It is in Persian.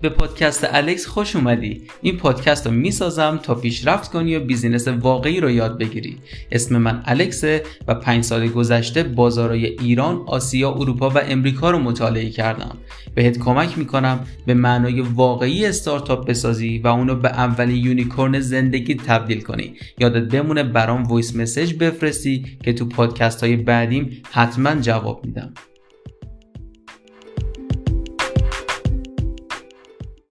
به پادکست الکس خوش اومدی. این پادکست رو می‌سازم تا پیشرفت کنی و business واقعی رو یاد بگیری. اسم من الکسه و پنج سال گذشته بازارهای ایران آسیا اروپا و امریکا رو مطالعه کردم. بهت کمک می‌کنم به معنای واقعی استارتاپ بسازی و اونو به اولین unicorn زندگی تبدیل کنی. یادت بمونه برام voice message بفرستی که تو پادکست های بعدیم حتما جواب میدم.